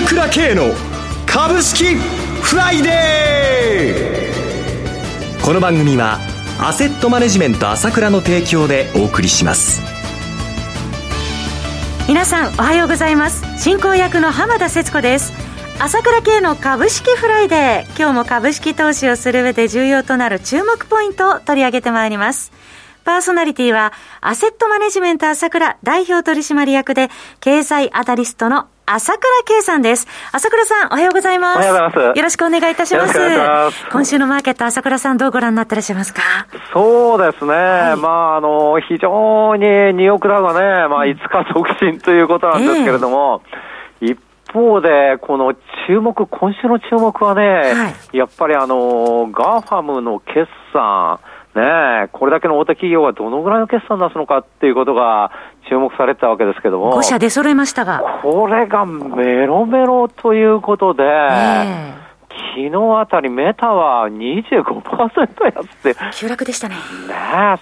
朝倉慶の株式フライデー。この番組はアセットマネジメント朝倉の提供でお送りします。皆さんおはようございます。進行役の浜田節子です。朝倉慶の株式フライデー。今日も株式投資をする上で重要となる注目ポイントを取り上げてまいります。パーソナリティは、アセットマネジメント朝倉代表取締役で、経済アナリストの朝倉慶さんです。朝倉さん、おはようございます。おはようございます。よろしくお願いいたします。ます今週のマーケット、朝倉さん、どうご覧になってらっしゃいますか？そうですね。はい、まあ、あの、非常に NY ダウがね、まあ、5日続伸ということなんですけれども、えー、一方で、この注目、今週の注目はね、はい、やっぱりあの、 GAFAM の決算、ねこれだけの大手企業がどのぐらいの決算を出すのかっていうことが注目されてたわけですけども。5社出揃いましたが。これがメロメロということで、えー昨日あたりメタは25%安って。急落でしたね。ね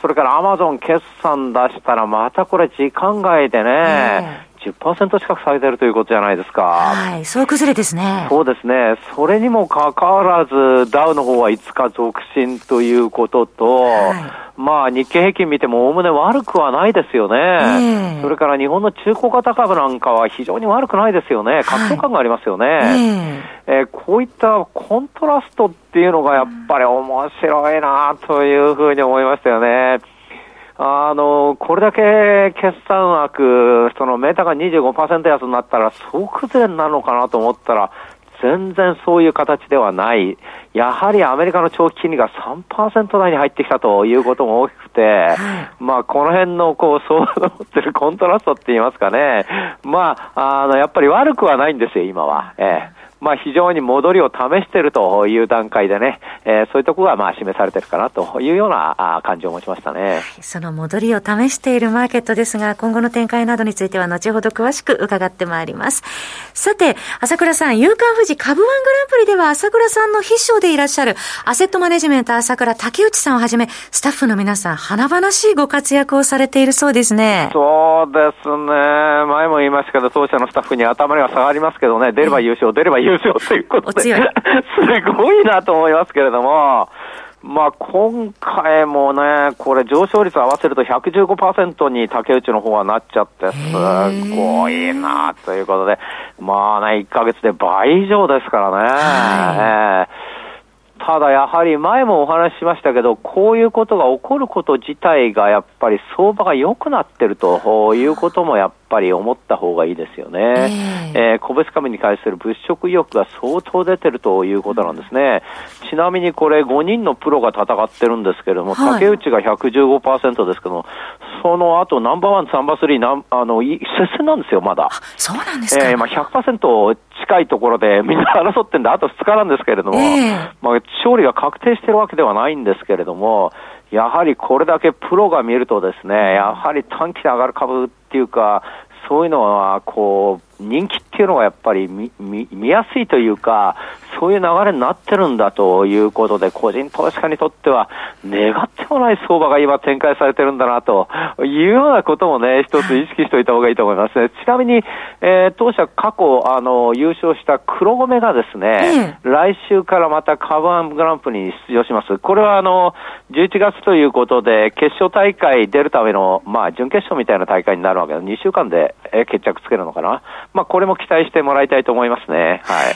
それからアマゾン決算出したらまたこれ時間外でね、10%近く下げてるということじゃないですか。はい、そう崩れですね。そうですね。それにもかかわらず、ダウの方は5日続伸ということと、はい、まあ日経平均見てもおおむね悪くはないですよね、えー。それから日本の中古型株なんかは非常に悪くないですよね。確保感がありますよね。はい、えー、えー、こういったコントラストっていうのがやっぱり面白いなというふうに思いましたよね。あの、これだけ決算額、そのメーターが25%安になったら、総崩れになるのかなと思ったら、全然そういう形ではない。やはりアメリカの長期金利が3%台に入ってきたということも大きくて、はい、まあこの辺のこう、そう持ってるコントラストって言いますかね。まあ、あの、やっぱり悪くはないんですよ、今は。ええまあ、非常に戻りを試しているという段階でね、えー、そういうところがまあ示されているかなというような感じを持ちましたね。その戻りを試しているマーケットですが、今後の展開などについては後ほど詳しく伺ってまいります。さて、朝倉さん、夕刊富士株ワングランプリでは朝倉さんの筆書でいらっしゃるアセットマネジメント朝倉竹内さんをはじめ、スタッフの皆さん、華々しいご活躍をされているそうですね。そうですね。前も言いましたけど、当社のスタッフに頭には下がりますけどね、出れば優勝、出れば優勝ということで、すごいなと思いますけれども、まあ、今回もね、これ上昇率合わせると115%に竹内の方はなっちゃって、すごいなということで、まあね、1ヶ月で倍以上ですからね。はいただやはり前もお話ししましたけど、こういうことが起こること自体がやっぱり相場が良くなってるということもやっぱり思った方がいいですよね。えー、えー、個別株に対する物色意欲が相当出てるということなんですね。ちなみにこれ5人のプロが戦ってるんですけれども、はい、竹内が115%ですけども、その後ナンバーワン、ナンバースリー、なんあの、接戦なんですよ、まだ。そうなんですか。えー、まあ100%近いところでみんな争ってんで、あと2日なんですけれども、えー、まあ勝利が確定してるわけではないんですけれども、やはりこれだけプロが見るとですね、やはり短期で上がる株っていうか、そういうのは、こう、人気っていうのはやっぱり見見見やすいというか、そういう流れになってるんだということで、個人投資家にとっては、願ってもない相場が今展開されてるんだなというようなこともね、一つ意識しておいた方がいいと思いますね。ちなみに、えー、当社過去、あの、優勝した黒米がですね、うん、来週からまたカバングランプリに出場します。これはあの、11月ということで、決勝大会出るための、まあ、準決勝みたいな大会になるわけで、2週間で、え決着つけるのかな。まあ、これも期待してもらいたいと思いますね。はい。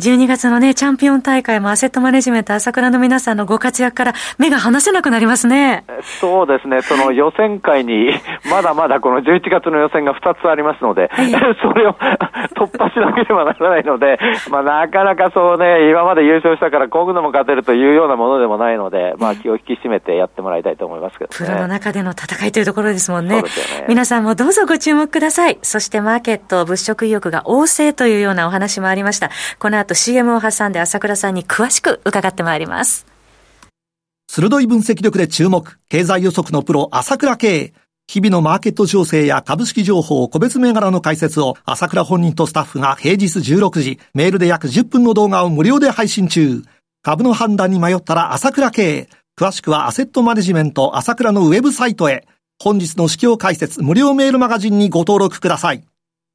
12月のね、チャンピオン大会もアセットマネジメント朝倉の皆さんのご活躍から目が離せなくなりますね。そうですね。その予選会に、まだまだこの11月の予選が2つありますので、はい、それを 突破しなければならないので、まあ、なかなかそうね、今まで優勝したから今度も勝てるというようなものでもないので、まあ、気を引き締めてやってもらいたいと思いますけど、ね、プロの中での戦いというところですもんね。ね皆さんもどうぞご注目ください。そしてマーケット、物色意欲が旺盛というようなお話もありました。この後 CM を挟んで朝倉さんに詳しく伺ってまいります。鋭い分析力で注目、経済予測のプロ朝倉慶。日々のマーケット情勢や株式情報、個別銘柄の解説を朝倉本人とスタッフが平日16時、メールで約10分の動画を無料で配信中。株の判断に迷ったら朝倉慶。詳しくはアセットマネジメント朝倉のウェブサイトへ。本日の市況解説無料メールマガジンにご登録ください。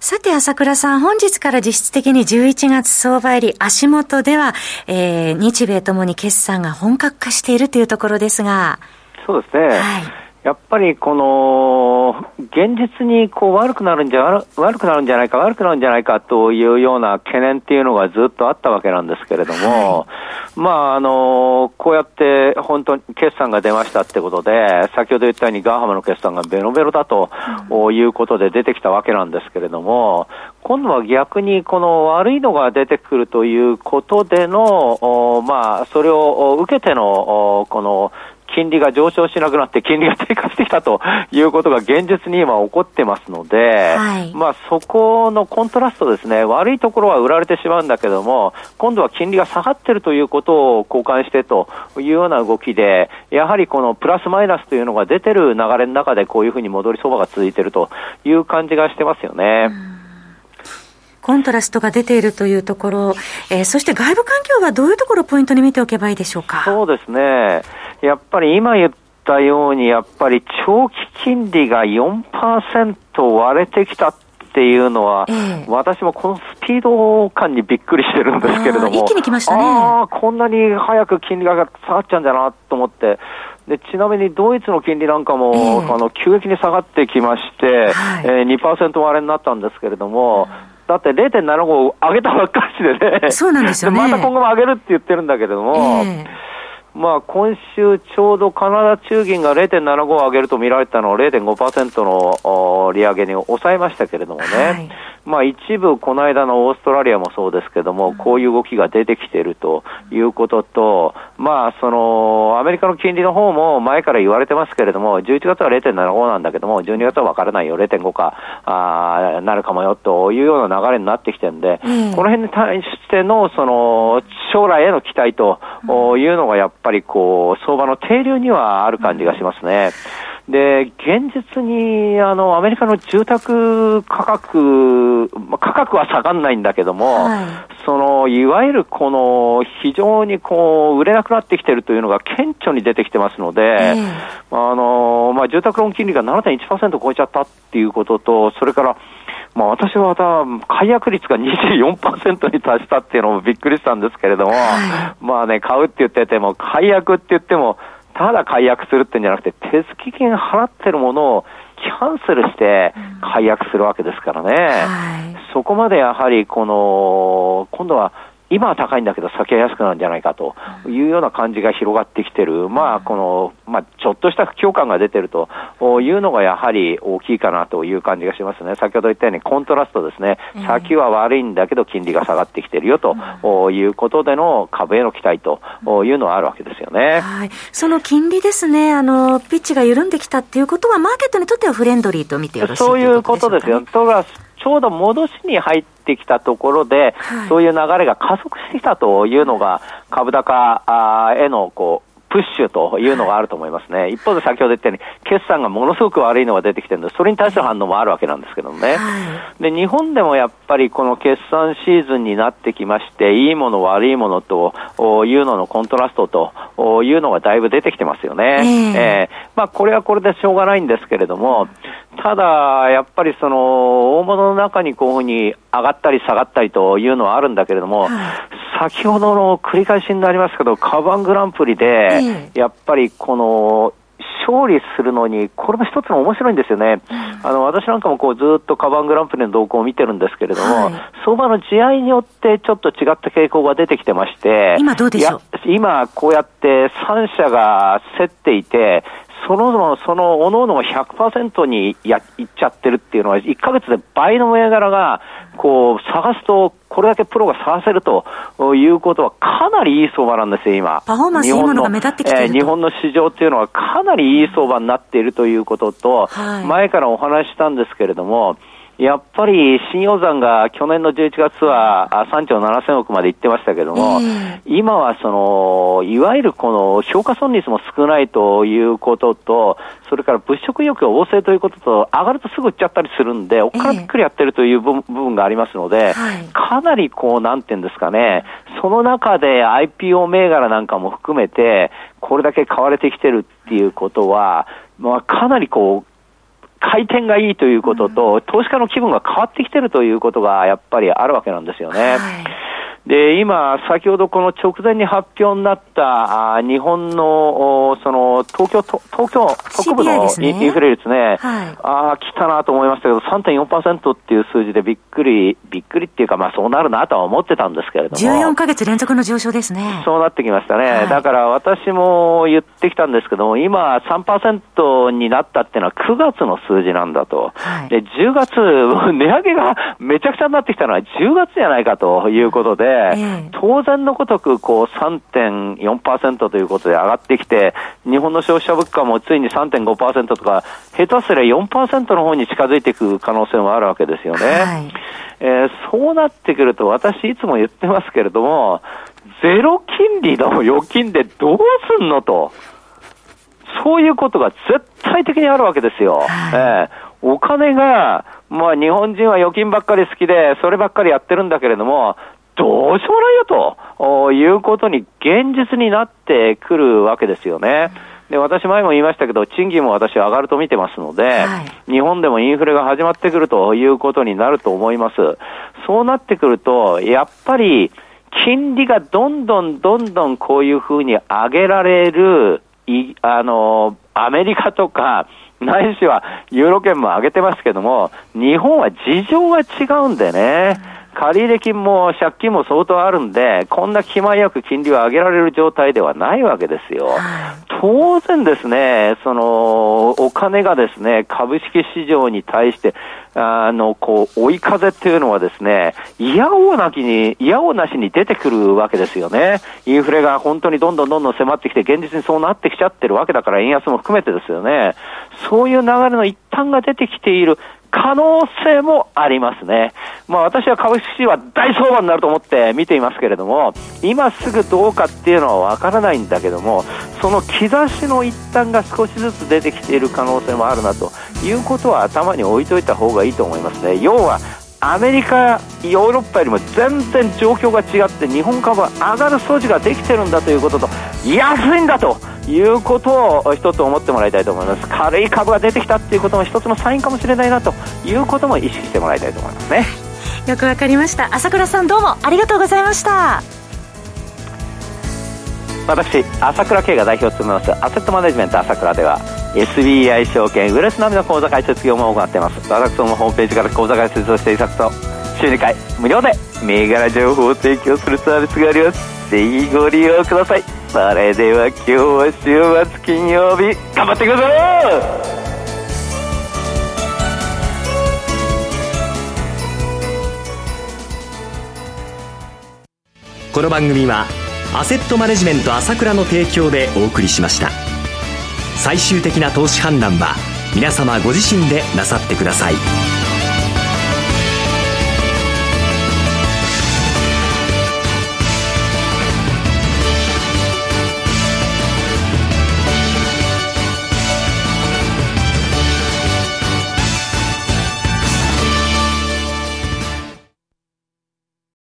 さて、朝倉さん、本日から実質的に11月相場入り、足元では、えー、日米ともに決算が本格化しているというところですが。そうですね。はい。やっぱりこの現実にこう悪くなるんじゃ悪くなるんじゃないか悪くなるんじゃないかというような懸念っていうのがずっとあったわけなんですけれども、はい、まああのこうやって本当に決算が出ましたってことで先ほど言ったようにガーハムの決算がベロベロだということで出てきたわけなんですけれども、今度は逆にこの悪いのが出てくるということでのまあそれを受けてのこの金利が上昇しなくなって金利が低下してきたということが現実に今起こってますので、はい、まあそこのコントラストですね、悪いところは売られてしまうんだけども、今度は金利が下がってるということを交換してというような動きで、やはりこのプラスマイナスというのが出てる流れの中でこういうふうに戻り相場が続いているという感じがしてますよね。コントラストが出ているというところ、えー、そして外部環境はどういうところをポイントに見ておけばいいでしょうか？そうですね。やっぱり今言ったように、やっぱり長期金利が4%割れてきたっていうのは、ええ、私もこのスピード感にびっくりしてるんですけれども、一気に来ましたね。ああ、こんなに早く金利が下がっちゃうんだなと思って、でちなみにドイツの金利なんかも、えあの急激に下がってきまして、はい。えー、2%割れになったんですけれども、だって0.75上げたばっかりでね、そうなんですよね。また今後も上げるって言ってるんだけれども、えーまあ、今週ちょうどカナダ中銀が0.75を上げると見られたのを0.5%の利上げに抑えましたけれどもね、はい、まあ、一部、この間のオーストラリアもそうですけども、こういう動きが出てきているということと、まあ、そのアメリカの金利の方も前から言われてますけれども、11月は0.75なんだけども、12月は分からないよ、0.5かあなるかもよというような流れになってきてるんで、うん、この辺に対してのその将来への期待というのがやっぱりこう相場の定流にはある感じがしますね。で、現実に、あの、アメリカの住宅価格、価格は下がんないんだけども、はい、その、いわゆるこの、非常にこう、売れなくなってきてるというのが顕著に出てきてますので、えー、あの、まあ、住宅ローン金利が7.1%超えちゃったっていうことと、それから、まあ、私はまた、解約率が24%に達したっていうのもびっくりしたんですけれども、はい、まあね、買うって言ってても、解約って言っても、ただ解約するってんじゃなくて、手付金払ってるものをキャンセルして解約するわけですからね。はい、そこまでやはり、この、今度は、今は高いんだけど先は安くなるんじゃないかというような感じが広がってきてる、まあ、この、まあ、ちょっとした不況感が出てるというのがやはり大きいかなという感じがしますね。先ほど言ったようにコントラストですね。先は悪いんだけど金利が下がってきてるよということでの株への期待というのはあるわけですよね。はい。その金利ですね、あの、ピッチが緩んできたっていうことはマーケットにとってはフレンドリーと見てよろしいそういうことですよ。とちょうど戻しに入ってきたところで、はい、そういう流れが加速してきたというのが、株高へのこうプッシュというのがあると思いますね。はい、一方で先ほど言ったように、決算がものすごく悪いのが出てきてるので、それに対する反応もあるわけなんですけどもね。はい、で、日本でもやっぱりこの決算シーズンになってきまして、いいもの、悪いものというののコントラストというのがだいぶ出てきてますよね。えー、えー、まあ、これはこれでしょうがないんですけれども、ただ、やっぱりその、大物の中にこういうふうに上がったり下がったりというのはあるんだけれども、先ほどの繰り返しになりますけど、カバングランプリで、やっぱりこの、勝利するのに、これも一つの面白いんですよね。あの、私なんかもこうずっとカバングランプリの動向を見てるんですけれども、はい、相場の試合によってちょっと違った傾向が出てきてまして、今どうでしょう？今こうやって3社が競っていて、その、その、おのおのが100%にや、いっちゃってるっていうのは、1ヶ月で倍の銘柄が、こう、探すと、これだけプロが探せるということは、かなりいい相場なんですよ、今。パフォーマンスいいものが目立ってきてる、えー、日本の市場っていうのは、かなりいい相場になっているということと、はい、前からお話したんですけれども、やっぱり新予算が去年の11月は3兆7000億までいってましたけども、えー、今はその、いわゆるこの評価損率も少ないということと、それから物色意欲が旺盛ということと、上がるとすぐ売っちゃったりするんで、おっからびっくりやってるという部分がありますので、えーかなりこう、なんていうんですかね、その中で IPO 銘柄なんかも含めて、これだけ買われてきてるっていうことは、まあ、かなりこう、回転がいいということと、投資家の気分が変わってきてるということがやっぱりあるわけなんですよね。はいで、今、先ほどこの直前に発表になったあ日本のその東京東京北部のインフレ率ね、はい、ああ、来たなと思いましたけど、3.4%っていう数字でびっくり、びっくりっていうか、まあそうなるなとは思ってたんですけれども。14ヶ月連続の上昇ですね。そうなってきましたね。はい、だから私も言ってきたんですけども、今3%になったっていうのは9月の数字なんだと。はい、で、10月、値上げがめちゃくちゃになってきたのは10月じゃないかということで、当然のごとくこう3.4%ということで上がってきて、日本の消費者物価もついに3.5%とか、下手すりゃ4%の方に近づいていく可能性もあるわけですよね。はい、えー、そうなってくると、私いつも言ってますけれども、ゼロ金利の預金でどうすんのと。そういうことが絶対的にあるわけですよ。はい、えー、お金が、まあ日本人は預金ばっかり好きで、そればっかりやってるんだけれども、どうしようもないよということに現実になってくるわけですよね。で、私前も言いましたけど、賃金も私は上がると見てますので、はい、日本でもインフレが始まってくるということになると思います。そうなってくると、やっぱり、金利がどんどんどんどんこういうふうに上げられる、いあの、アメリカとか、ないしはユーロ圏も上げてますけども、日本は事情が違うんでね、借入金も借金も相当あるんで、こんな気前よく金利を上げられる状態ではないわけですよ。当然ですね、その、お金がですね、株式市場に対して、あの、こう、追い風っていうのはですね、嫌おうなきに、嫌おうなしに出てくるわけですよね。インフレが本当にどんどんどんどん迫ってきて、現実にそうなってきちゃってるわけだから、円安も含めてですよね。そういう流れの一端が出てきている。可能性もありますね。まあ私は株式市場は大相場になると思って見ていますけれども、今すぐどうかっていうのはわからないんだけども、その兆しの一端が少しずつ出てきている可能性もあるなということは頭に置いといた方がいいと思いますね。要はアメリカ、ヨーロッパよりも全然状況が違って日本株は上がる素地ができてるんだということと安いんだということを一つ思ってもらいたいと思います。軽い株が出てきたっていうことも一つのサインかもしれないなということも意識してもらいたいと思いますね。よくわかりました。朝倉さんどうもありがとうございました。私朝倉慶が代表を務めますアセットマネジメント朝倉では SBI 証券ウレス並みの口座開設業務を行っています。私どもホームページから口座開設をしていただくと週2回無料で銘柄情報を提供するサービスがあります。ぜひご利用ください。それでは今日は週末金曜日。頑張ってください。この番組はアセットマネジメント朝倉の提供でお送りしました。最終的な投資判断は皆様ご自身でなさってください。